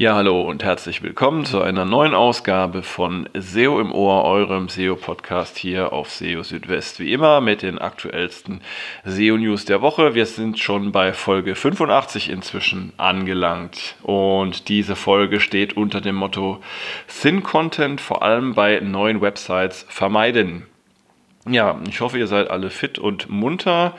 Ja, hallo und herzlich willkommen zu einer neuen Ausgabe von SEO im Ohr, eurem SEO-Podcast hier auf SEO Südwest. Wie immer mit den aktuellsten SEO-News der Woche. Wir sind schon bei Folge 85 inzwischen angelangt und diese Folge steht unter dem Motto Thin Content vor allem bei neuen Websites vermeiden. Ja, ich hoffe, ihr seid alle fit und munter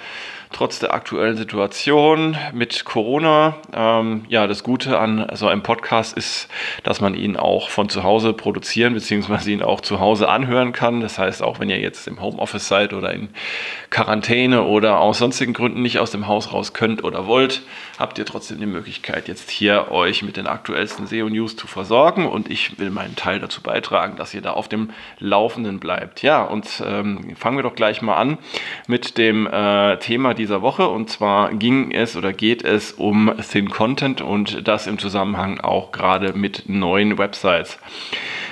trotz der aktuellen Situation mit Corona. Ähm, ja, das Gute an so einem Podcast ist, dass man ihn auch von zu Hause produzieren bzw. ihn auch zu Hause anhören kann. Das heißt, auch wenn ihr jetzt im Homeoffice seid oder in Quarantäne oder aus sonstigen Gründen nicht aus dem Haus raus könnt oder wollt, habt ihr trotzdem die Möglichkeit, jetzt hier euch mit den aktuellsten SEO-News zu versorgen und ich will meinen Teil dazu beitragen, dass ihr da auf dem Laufenden bleibt. Ja, und ähm, fangen wir doch gleich mal an mit dem äh, Thema dieser Woche. Und zwar ging es oder geht es um Thin Content und das im Zusammenhang auch gerade mit neuen Websites.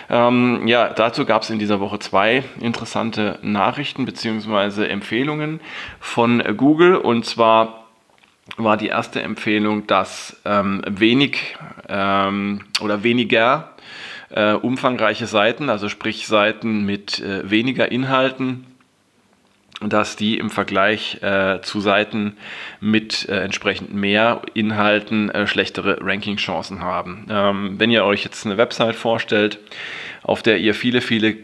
Ähm, ja, dazu gab es in dieser Woche zwei interessante Nachrichten bzw. Empfehlungen von Google. Und zwar war die erste Empfehlung, dass ähm, wenig ähm, oder weniger äh, umfangreiche Seiten, also sprich Seiten mit äh, weniger Inhalten, dass die im Vergleich äh, zu Seiten mit äh, entsprechend mehr Inhalten äh, schlechtere Ranking-Chancen haben. Ähm, wenn ihr euch jetzt eine Website vorstellt, auf der ihr viele, viele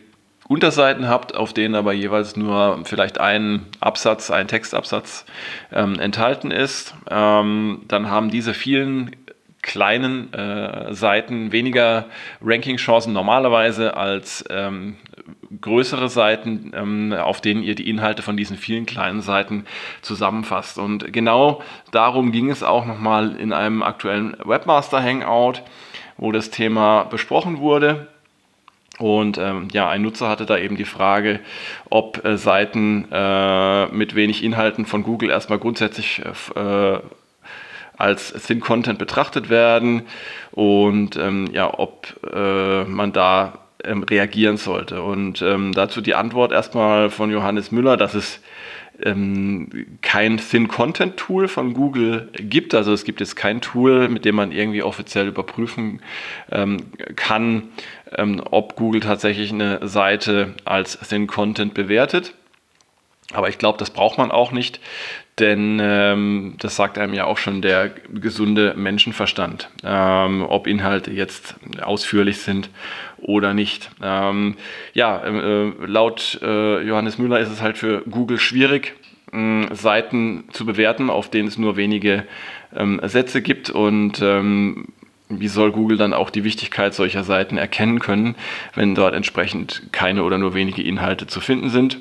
Unterseiten habt, auf denen aber jeweils nur vielleicht ein Absatz, ein Textabsatz ähm, enthalten ist, ähm, dann haben diese vielen kleinen äh, Seiten weniger Ranking-Chancen normalerweise als ähm, größere Seiten, ähm, auf denen ihr die Inhalte von diesen vielen kleinen Seiten zusammenfasst. Und genau darum ging es auch nochmal in einem aktuellen Webmaster Hangout, wo das Thema besprochen wurde. Und ähm, ja, ein Nutzer hatte da eben die Frage, ob äh, Seiten äh, mit wenig Inhalten von Google erstmal grundsätzlich äh, als Thin Content betrachtet werden und ähm, ja, ob äh, man da ähm, reagieren sollte. Und ähm, dazu die Antwort erstmal von Johannes Müller, dass es ähm, kein Thin Content Tool von Google gibt. Also es gibt jetzt kein Tool, mit dem man irgendwie offiziell überprüfen ähm, kann, ähm, ob Google tatsächlich eine Seite als Thin Content bewertet. Aber ich glaube, das braucht man auch nicht, denn ähm, das sagt einem ja auch schon der gesunde Menschenverstand, ähm, ob Inhalte jetzt ausführlich sind oder nicht. Ähm, ja, äh, laut äh, Johannes Müller ist es halt für Google schwierig, äh, Seiten zu bewerten, auf denen es nur wenige ähm, Sätze gibt und ähm, wie soll Google dann auch die Wichtigkeit solcher Seiten erkennen können, wenn dort entsprechend keine oder nur wenige Inhalte zu finden sind?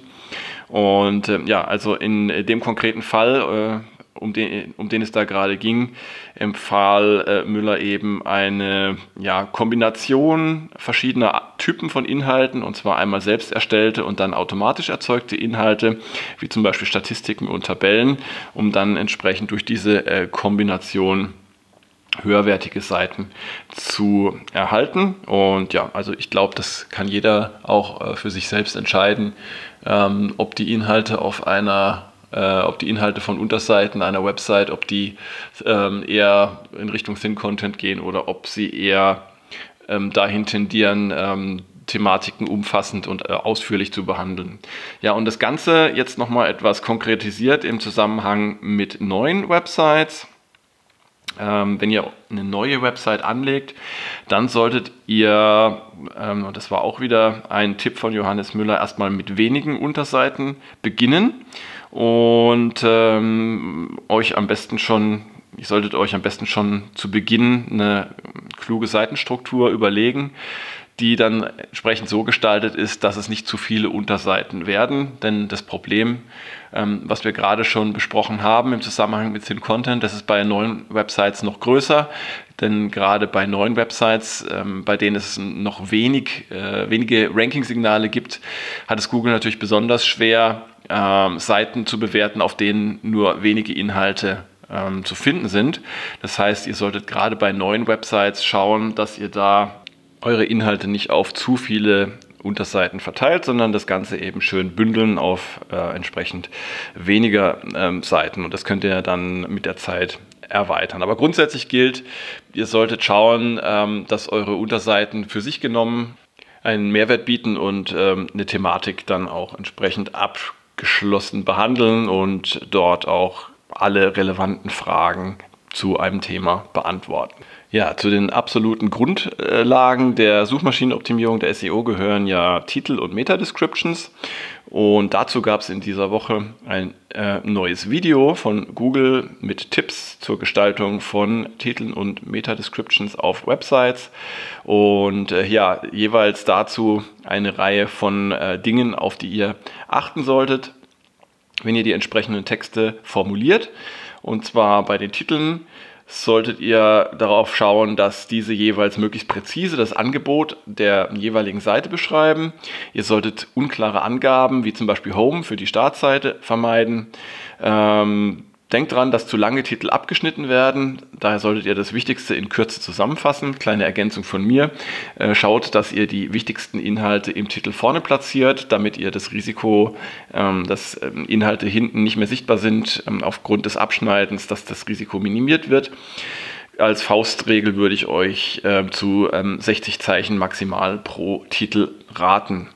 Und äh, ja, also in dem konkreten Fall, äh, um, den, um den es da gerade ging, empfahl äh, Müller eben eine ja, Kombination verschiedener Typen von Inhalten, und zwar einmal selbst erstellte und dann automatisch erzeugte Inhalte, wie zum Beispiel Statistiken und Tabellen, um dann entsprechend durch diese äh, Kombination höherwertige Seiten zu erhalten. Und ja, also ich glaube, das kann jeder auch äh, für sich selbst entscheiden, ähm, ob die Inhalte auf einer äh, ob die Inhalte von Unterseiten einer Website, ob die ähm, eher in Richtung Thin Content gehen oder ob sie eher ähm, dahin tendieren, ähm, Thematiken umfassend und äh, ausführlich zu behandeln. Ja, und das Ganze jetzt nochmal etwas konkretisiert im Zusammenhang mit neuen Websites. Ähm, wenn ihr eine neue Website anlegt, dann solltet ihr, ähm, und das war auch wieder ein Tipp von Johannes Müller, erstmal mit wenigen Unterseiten beginnen und ähm, euch am besten schon, ihr solltet euch am besten schon zu Beginn eine kluge Seitenstruktur überlegen, die dann entsprechend so gestaltet ist, dass es nicht zu viele Unterseiten werden. Denn das Problem, ähm, was wir gerade schon besprochen haben im Zusammenhang mit Thin Content, das ist bei neuen Websites noch größer. Denn gerade bei neuen Websites, ähm, bei denen es noch wenig, äh, wenige Ranking-Signale gibt, hat es Google natürlich besonders schwer, ähm, Seiten zu bewerten, auf denen nur wenige Inhalte zu finden sind. Das heißt, ihr solltet gerade bei neuen Websites schauen, dass ihr da eure Inhalte nicht auf zu viele Unterseiten verteilt, sondern das Ganze eben schön bündeln auf äh, entsprechend weniger ähm, Seiten. Und das könnt ihr dann mit der Zeit erweitern. Aber grundsätzlich gilt, ihr solltet schauen, ähm, dass eure Unterseiten für sich genommen einen Mehrwert bieten und ähm, eine Thematik dann auch entsprechend abgeschlossen behandeln und dort auch alle relevanten Fragen zu einem Thema beantworten. Ja, zu den absoluten Grundlagen der Suchmaschinenoptimierung der SEO gehören ja Titel und Meta-Descriptions. Und dazu gab es in dieser Woche ein äh, neues Video von Google mit Tipps zur Gestaltung von Titeln und Meta-Descriptions auf Websites. Und äh, ja, jeweils dazu eine Reihe von äh, Dingen, auf die ihr achten solltet, wenn ihr die entsprechenden Texte formuliert. Und zwar bei den Titeln solltet ihr darauf schauen, dass diese jeweils möglichst präzise das Angebot der jeweiligen Seite beschreiben. Ihr solltet unklare Angaben wie zum Beispiel Home für die Startseite vermeiden. Ähm, Denkt dran, dass zu lange Titel abgeschnitten werden. Daher solltet ihr das Wichtigste in Kürze zusammenfassen. Kleine Ergänzung von mir. Äh, schaut, dass ihr die wichtigsten Inhalte im Titel vorne platziert, damit ihr das Risiko, ähm, dass ähm, Inhalte hinten nicht mehr sichtbar sind, ähm, aufgrund des Abschneidens, dass das Risiko minimiert wird. Als Faustregel würde ich euch zu 60 Zeichen maximal pro Titel raten.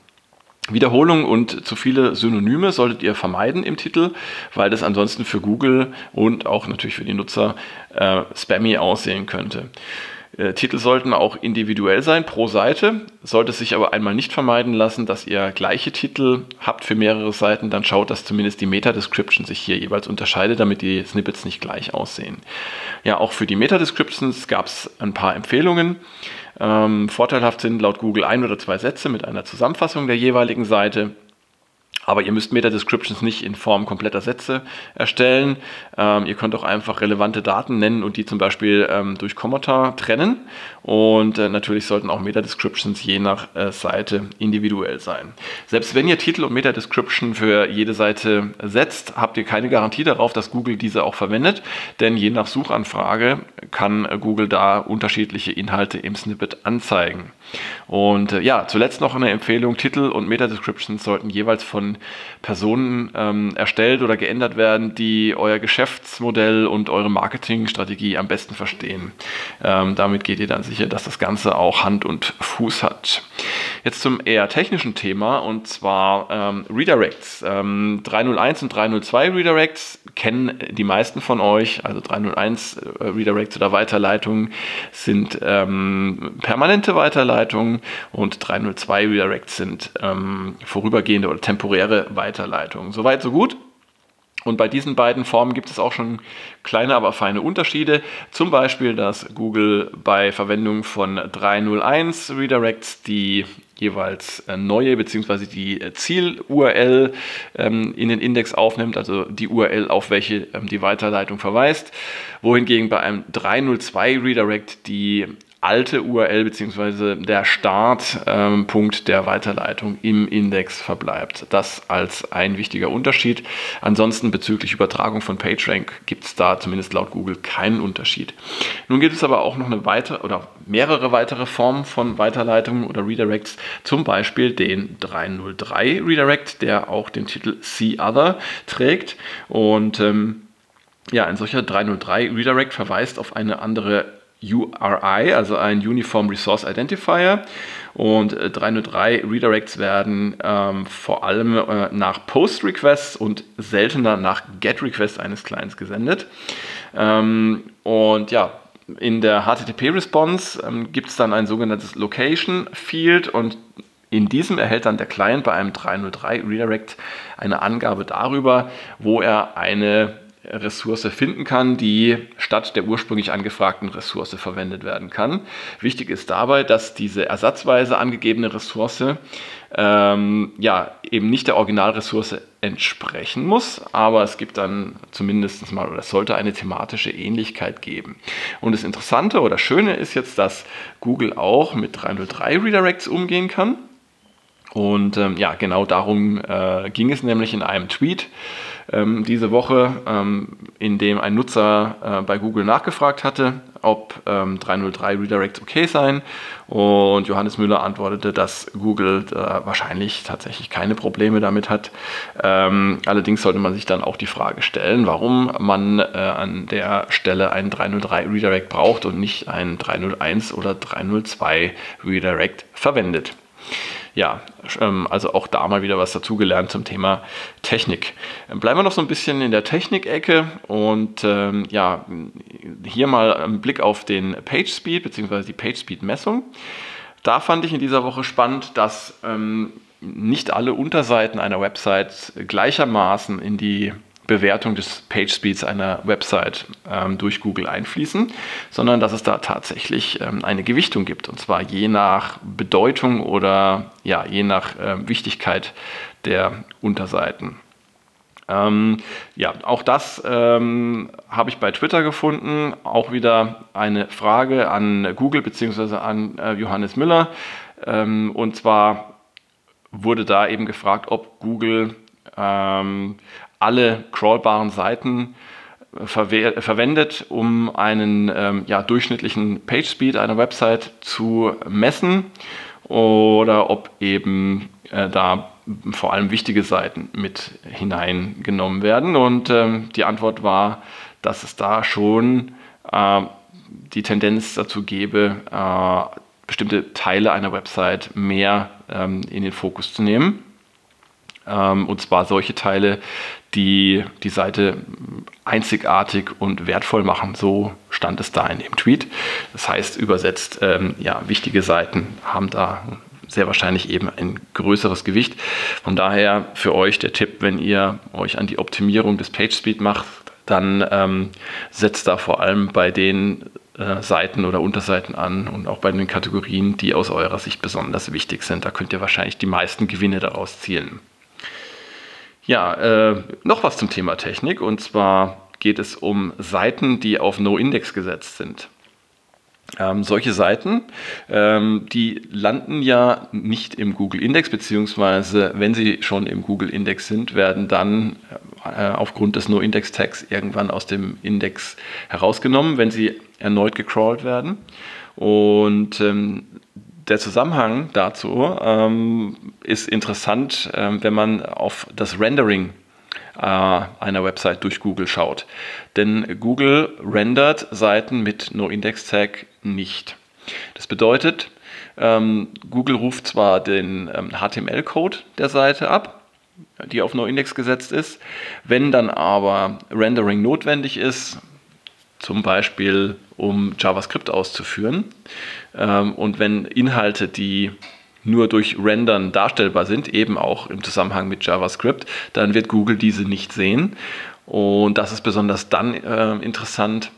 Wiederholungen und zu viele Synonyme solltet ihr vermeiden im Titel, weil das ansonsten für Google und auch natürlich für die Nutzer äh, spammy aussehen könnte. Äh, Titel sollten auch individuell sein pro Seite, sollte sich aber einmal nicht vermeiden lassen, dass ihr gleiche Titel habt für mehrere Seiten, dann schaut, dass zumindest die Meta-Description sich hier jeweils unterscheidet, damit die Snippets nicht gleich aussehen. Ja, auch für die Meta-Descriptions gab es ein paar Empfehlungen. Ähm, vorteilhaft sind laut Google ein oder zwei Sätze mit einer Zusammenfassung der jeweiligen Seite. Aber ihr müsst Meta-Descriptions nicht in Form kompletter Sätze erstellen. Ähm, ihr könnt auch einfach relevante Daten nennen und die zum Beispiel ähm, durch Kommata trennen. Und äh, natürlich sollten auch Meta-Descriptions je nach äh, Seite individuell sein. Selbst wenn ihr Titel und Meta-Description für jede Seite setzt, habt ihr keine Garantie darauf, dass Google diese auch verwendet. Denn je nach Suchanfrage kann äh, Google da unterschiedliche Inhalte im Snippet anzeigen. Und äh, ja, zuletzt noch eine Empfehlung, Titel und Meta-Descriptions sollten jeweils von Personen ähm, erstellt oder geändert werden, die euer Geschäftsmodell und eure Marketingstrategie am besten verstehen. Ähm, damit geht ihr dann sicher, dass das Ganze auch Hand und Fuß hat. Jetzt zum eher technischen Thema und zwar ähm, Redirects. 301 ähm, und 302 Redirects kennen die meisten von euch. Also 301 äh, Redirects oder Weiterleitungen sind ähm, permanente Weiterleitungen und 302 Redirects sind ähm, vorübergehende oder temporäre Weiterleitungen. Soweit, so gut. Und bei diesen beiden Formen gibt es auch schon kleine, aber feine Unterschiede. Zum Beispiel, dass Google bei Verwendung von 301 Redirects die jeweils äh, neue bzw. die Ziel-URL ähm, in den Index aufnimmt, also die URL, auf welche ähm, die Weiterleitung verweist, wohingegen bei einem 302 Redirect die alte URL bzw. der Startpunkt ähm, der Weiterleitung im Index verbleibt. Das als ein wichtiger Unterschied. Ansonsten bezüglich Übertragung von PageRank gibt es da zumindest laut Google keinen Unterschied. Nun gibt es aber auch noch eine weitere oder mehrere weitere Formen von Weiterleitungen oder Redirects, zum Beispiel den 303 Redirect, der auch den Titel See Other trägt und ähm, ja, ein solcher 303 Redirect verweist auf eine andere URI, also ein Uniform Resource Identifier. Und 303 äh, Redirects werden ähm, vor allem äh, nach Post Requests und seltener nach Get Requests eines Clients gesendet. Ähm, und ja, in der HTTP-Response ähm, gibt es dann ein sogenanntes Location Field und in diesem erhält dann der Client bei einem 303 Redirect eine Angabe darüber, wo er eine Ressource finden kann, die statt der ursprünglich angefragten Ressource verwendet werden kann. Wichtig ist dabei, dass diese ersatzweise angegebene Ressource ähm, ja eben nicht der Originalressource entsprechen muss, aber es gibt dann zumindest mal oder es sollte eine thematische Ähnlichkeit geben. Und das Interessante oder Schöne ist jetzt, dass Google auch mit 303 Redirects umgehen kann. Und ähm, ja, genau darum äh, ging es nämlich in einem Tweet ähm, diese Woche, ähm, in dem ein Nutzer äh, bei Google nachgefragt hatte, ob 303 ähm, Redirects okay seien. Und Johannes Müller antwortete, dass Google äh, wahrscheinlich tatsächlich keine Probleme damit hat. Ähm, allerdings sollte man sich dann auch die Frage stellen, warum man äh, an der Stelle einen 303 Redirect braucht und nicht einen 301 oder 302 Redirect verwendet ja, ähm, also auch da mal wieder was dazugelernt zum Thema Technik. Bleiben wir noch so ein bisschen in der Technik-Ecke und ähm, ja, hier mal ein Blick auf den Page Speed bzw. die Page Speed Messung. Da fand ich in dieser Woche spannend, dass ähm, nicht alle Unterseiten einer Website gleichermaßen in die Bewertung des Page Speeds einer Website ähm, durch Google einfließen, sondern dass es da tatsächlich ähm, eine Gewichtung gibt und zwar je nach Bedeutung oder ja, je nach äh, Wichtigkeit der Unterseiten. Ähm, ja, auch das ähm, habe ich bei Twitter gefunden. Auch wieder eine Frage an Google bzw. an äh, Johannes Müller. Ähm, und zwar wurde da eben gefragt, ob Google ähm, alle crawlbaren Seiten äh, verwendet, um einen ähm, ja, durchschnittlichen Page Speed einer Website zu messen oder ob eben äh, da vor allem wichtige Seiten mit hineingenommen werden. Und ähm, die Antwort war, dass es da schon äh, die Tendenz dazu gäbe, äh, bestimmte Teile einer Website mehr ähm, in den Fokus zu nehmen. Ähm, und zwar solche Teile, die die Seite einzigartig und wertvoll machen. So stand es da in dem Tweet. Das heißt, übersetzt, ähm, ja, wichtige Seiten haben da sehr wahrscheinlich eben ein größeres Gewicht. Von daher für euch der Tipp, wenn ihr euch an die Optimierung des PageSpeed macht, dann ähm, setzt da vor allem bei den äh, Seiten oder Unterseiten an und auch bei den Kategorien, die aus eurer Sicht besonders wichtig sind. Da könnt ihr wahrscheinlich die meisten Gewinne daraus zielen. Ja, äh, noch was zum Thema Technik und zwar geht es um Seiten, die auf No-Index gesetzt sind. Ähm, solche Seiten, ähm, die landen ja nicht im Google Index, beziehungsweise wenn sie schon im Google Index sind, werden dann äh, aufgrund des No-Index-Tags irgendwann aus dem Index herausgenommen, wenn sie erneut gecrawlt werden. Und ähm, der Zusammenhang dazu ähm, ist interessant, ähm, wenn man auf das Rendering äh, einer Website durch Google schaut. Denn Google rendert Seiten mit No-Index-Tag nicht. Das bedeutet, ähm, Google ruft zwar den HTML-Code ähm, der Seite ab, die auf No-Index gesetzt ist, wenn dann aber Rendering notwendig ist, zum Beispiel um JavaScript auszuführen. Ähm, und wenn Inhalte, die nur durch Rendern darstellbar sind, eben auch im Zusammenhang mit JavaScript, dann wird Google diese nicht sehen. Und das ist besonders dann äh, interessant,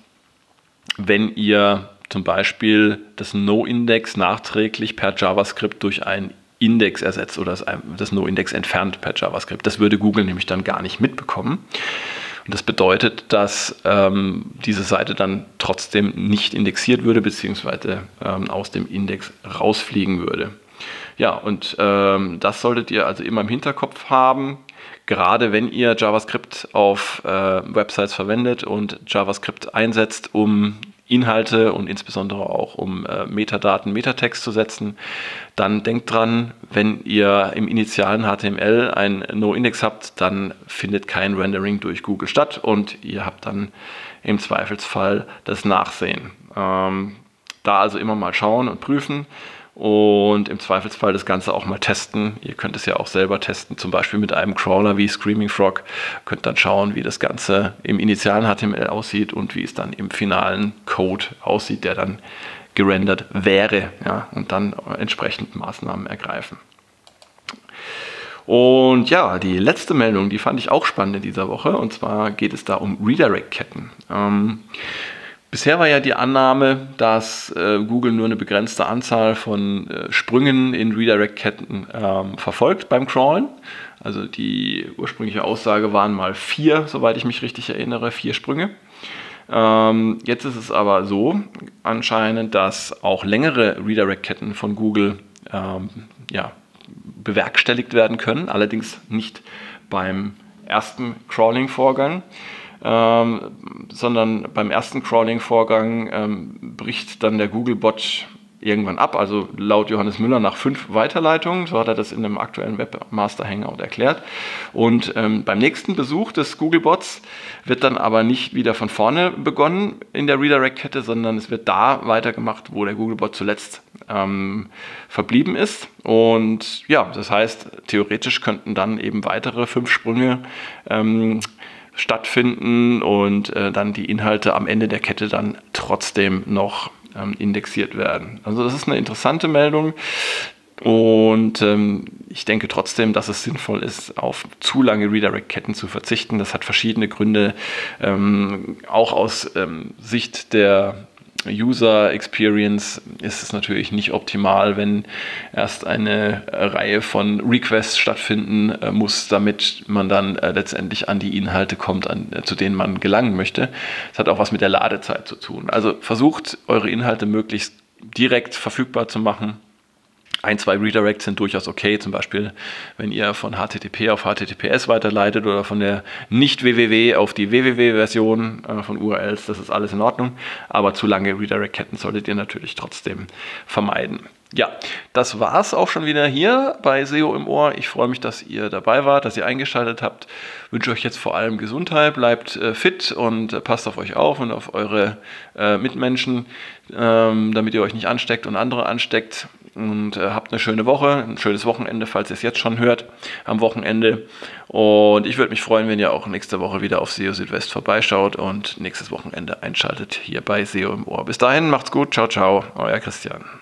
wenn ihr zum Beispiel das No-Index nachträglich per JavaScript durch ein Index ersetzt oder das No-Index entfernt per JavaScript. Das würde Google nämlich dann gar nicht mitbekommen. Und das bedeutet, dass ähm, diese Seite dann trotzdem nicht indexiert würde, beziehungsweise ähm, aus dem Index rausfliegen würde. Ja, und ähm, das solltet ihr also immer im Hinterkopf haben, gerade wenn ihr JavaScript auf äh, Websites verwendet und JavaScript einsetzt, um Inhalte und insbesondere auch um äh, Metadaten, Metatext zu setzen, dann denkt dran, wenn ihr im initialen HTML ein No-Index habt, dann findet kein Rendering durch Google statt und ihr habt dann im Zweifelsfall das Nachsehen. Ähm, da also immer mal schauen und prüfen und im Zweifelsfall das Ganze auch mal testen. Ihr könnt es ja auch selber testen, zum Beispiel mit einem Crawler wie Screaming Frog. Könnt dann schauen, wie das Ganze im initialen HTML aussieht und wie es dann im finalen Code aussieht, der dann gerendert wäre. Ja, und dann entsprechend Maßnahmen ergreifen. Und ja, die letzte Meldung, die fand ich auch spannend in dieser Woche. Und zwar geht es da um Redirect-Ketten. Ähm, Bisher war ja die Annahme, dass äh, Google nur eine begrenzte Anzahl von äh, Sprüngen in Redirect-Ketten ähm, verfolgt beim Crawlen. Also die ursprüngliche Aussage waren mal vier, soweit ich mich richtig erinnere, vier Sprünge. Ähm, jetzt ist es aber so anscheinend, dass auch längere Redirect-Ketten von Google ähm, ja, bewerkstelligt werden können, allerdings nicht beim ersten Crawling-Vorgang. Ähm, sondern beim ersten Crawling-Vorgang ähm, bricht dann der Googlebot irgendwann ab, also laut Johannes Müller nach fünf Weiterleitungen, so hat er das in einem aktuellen Webmaster Hangout erklärt. Und ähm, beim nächsten Besuch des Googlebots wird dann aber nicht wieder von vorne begonnen in der Redirect-Kette, sondern es wird da weitergemacht, wo der Googlebot zuletzt ähm, verblieben ist. Und ja, das heißt, theoretisch könnten dann eben weitere fünf Sprünge ähm, stattfinden und äh, dann die Inhalte am Ende der Kette dann trotzdem noch ähm, indexiert werden. Also das ist eine interessante Meldung. Und ähm, ich denke trotzdem, dass es sinnvoll ist, auf zu lange Redirect-Ketten zu verzichten. Das hat verschiedene Gründe, ähm, auch aus ähm, Sicht der User Experience ist es natürlich nicht optimal, wenn erst eine Reihe von Requests stattfinden äh, muss, damit man dann äh, letztendlich an die Inhalte kommt, an, äh, zu denen man gelangen möchte. Das hat auch was mit der Ladezeit zu tun. Also versucht eure Inhalte möglichst direkt verfügbar zu machen ein, zwei Redirects sind durchaus okay, zum Beispiel wenn ihr von HTTP auf HTTPS weiterleitet oder von der nicht-WWW auf die WWW-Version äh, von URLs, das ist alles in Ordnung, aber zu lange Redirect-Ketten solltet ihr natürlich trotzdem vermeiden. Ja, das war es auch schon wieder hier bei SEO im Ohr. Ich freue mich, dass ihr dabei wart, dass ihr eingeschaltet habt. Wünsche euch jetzt vor allem Gesundheit, bleibt äh, fit und äh, passt auf euch auf und auf eure äh, Mitmenschen, ähm, damit ihr euch nicht ansteckt und andere ansteckt und äh, habt eine schöne Woche, ein schönes Wochenende, falls ihr es jetzt schon hört, am Wochenende. Und ich würde mich freuen, wenn ihr auch nächste Woche wieder auf SEO Südwest vorbeischaut und nächstes Wochenende einschaltet hier bei SEO im Ohr. Bis dahin, macht's gut, ciao, ciao, euer Christian.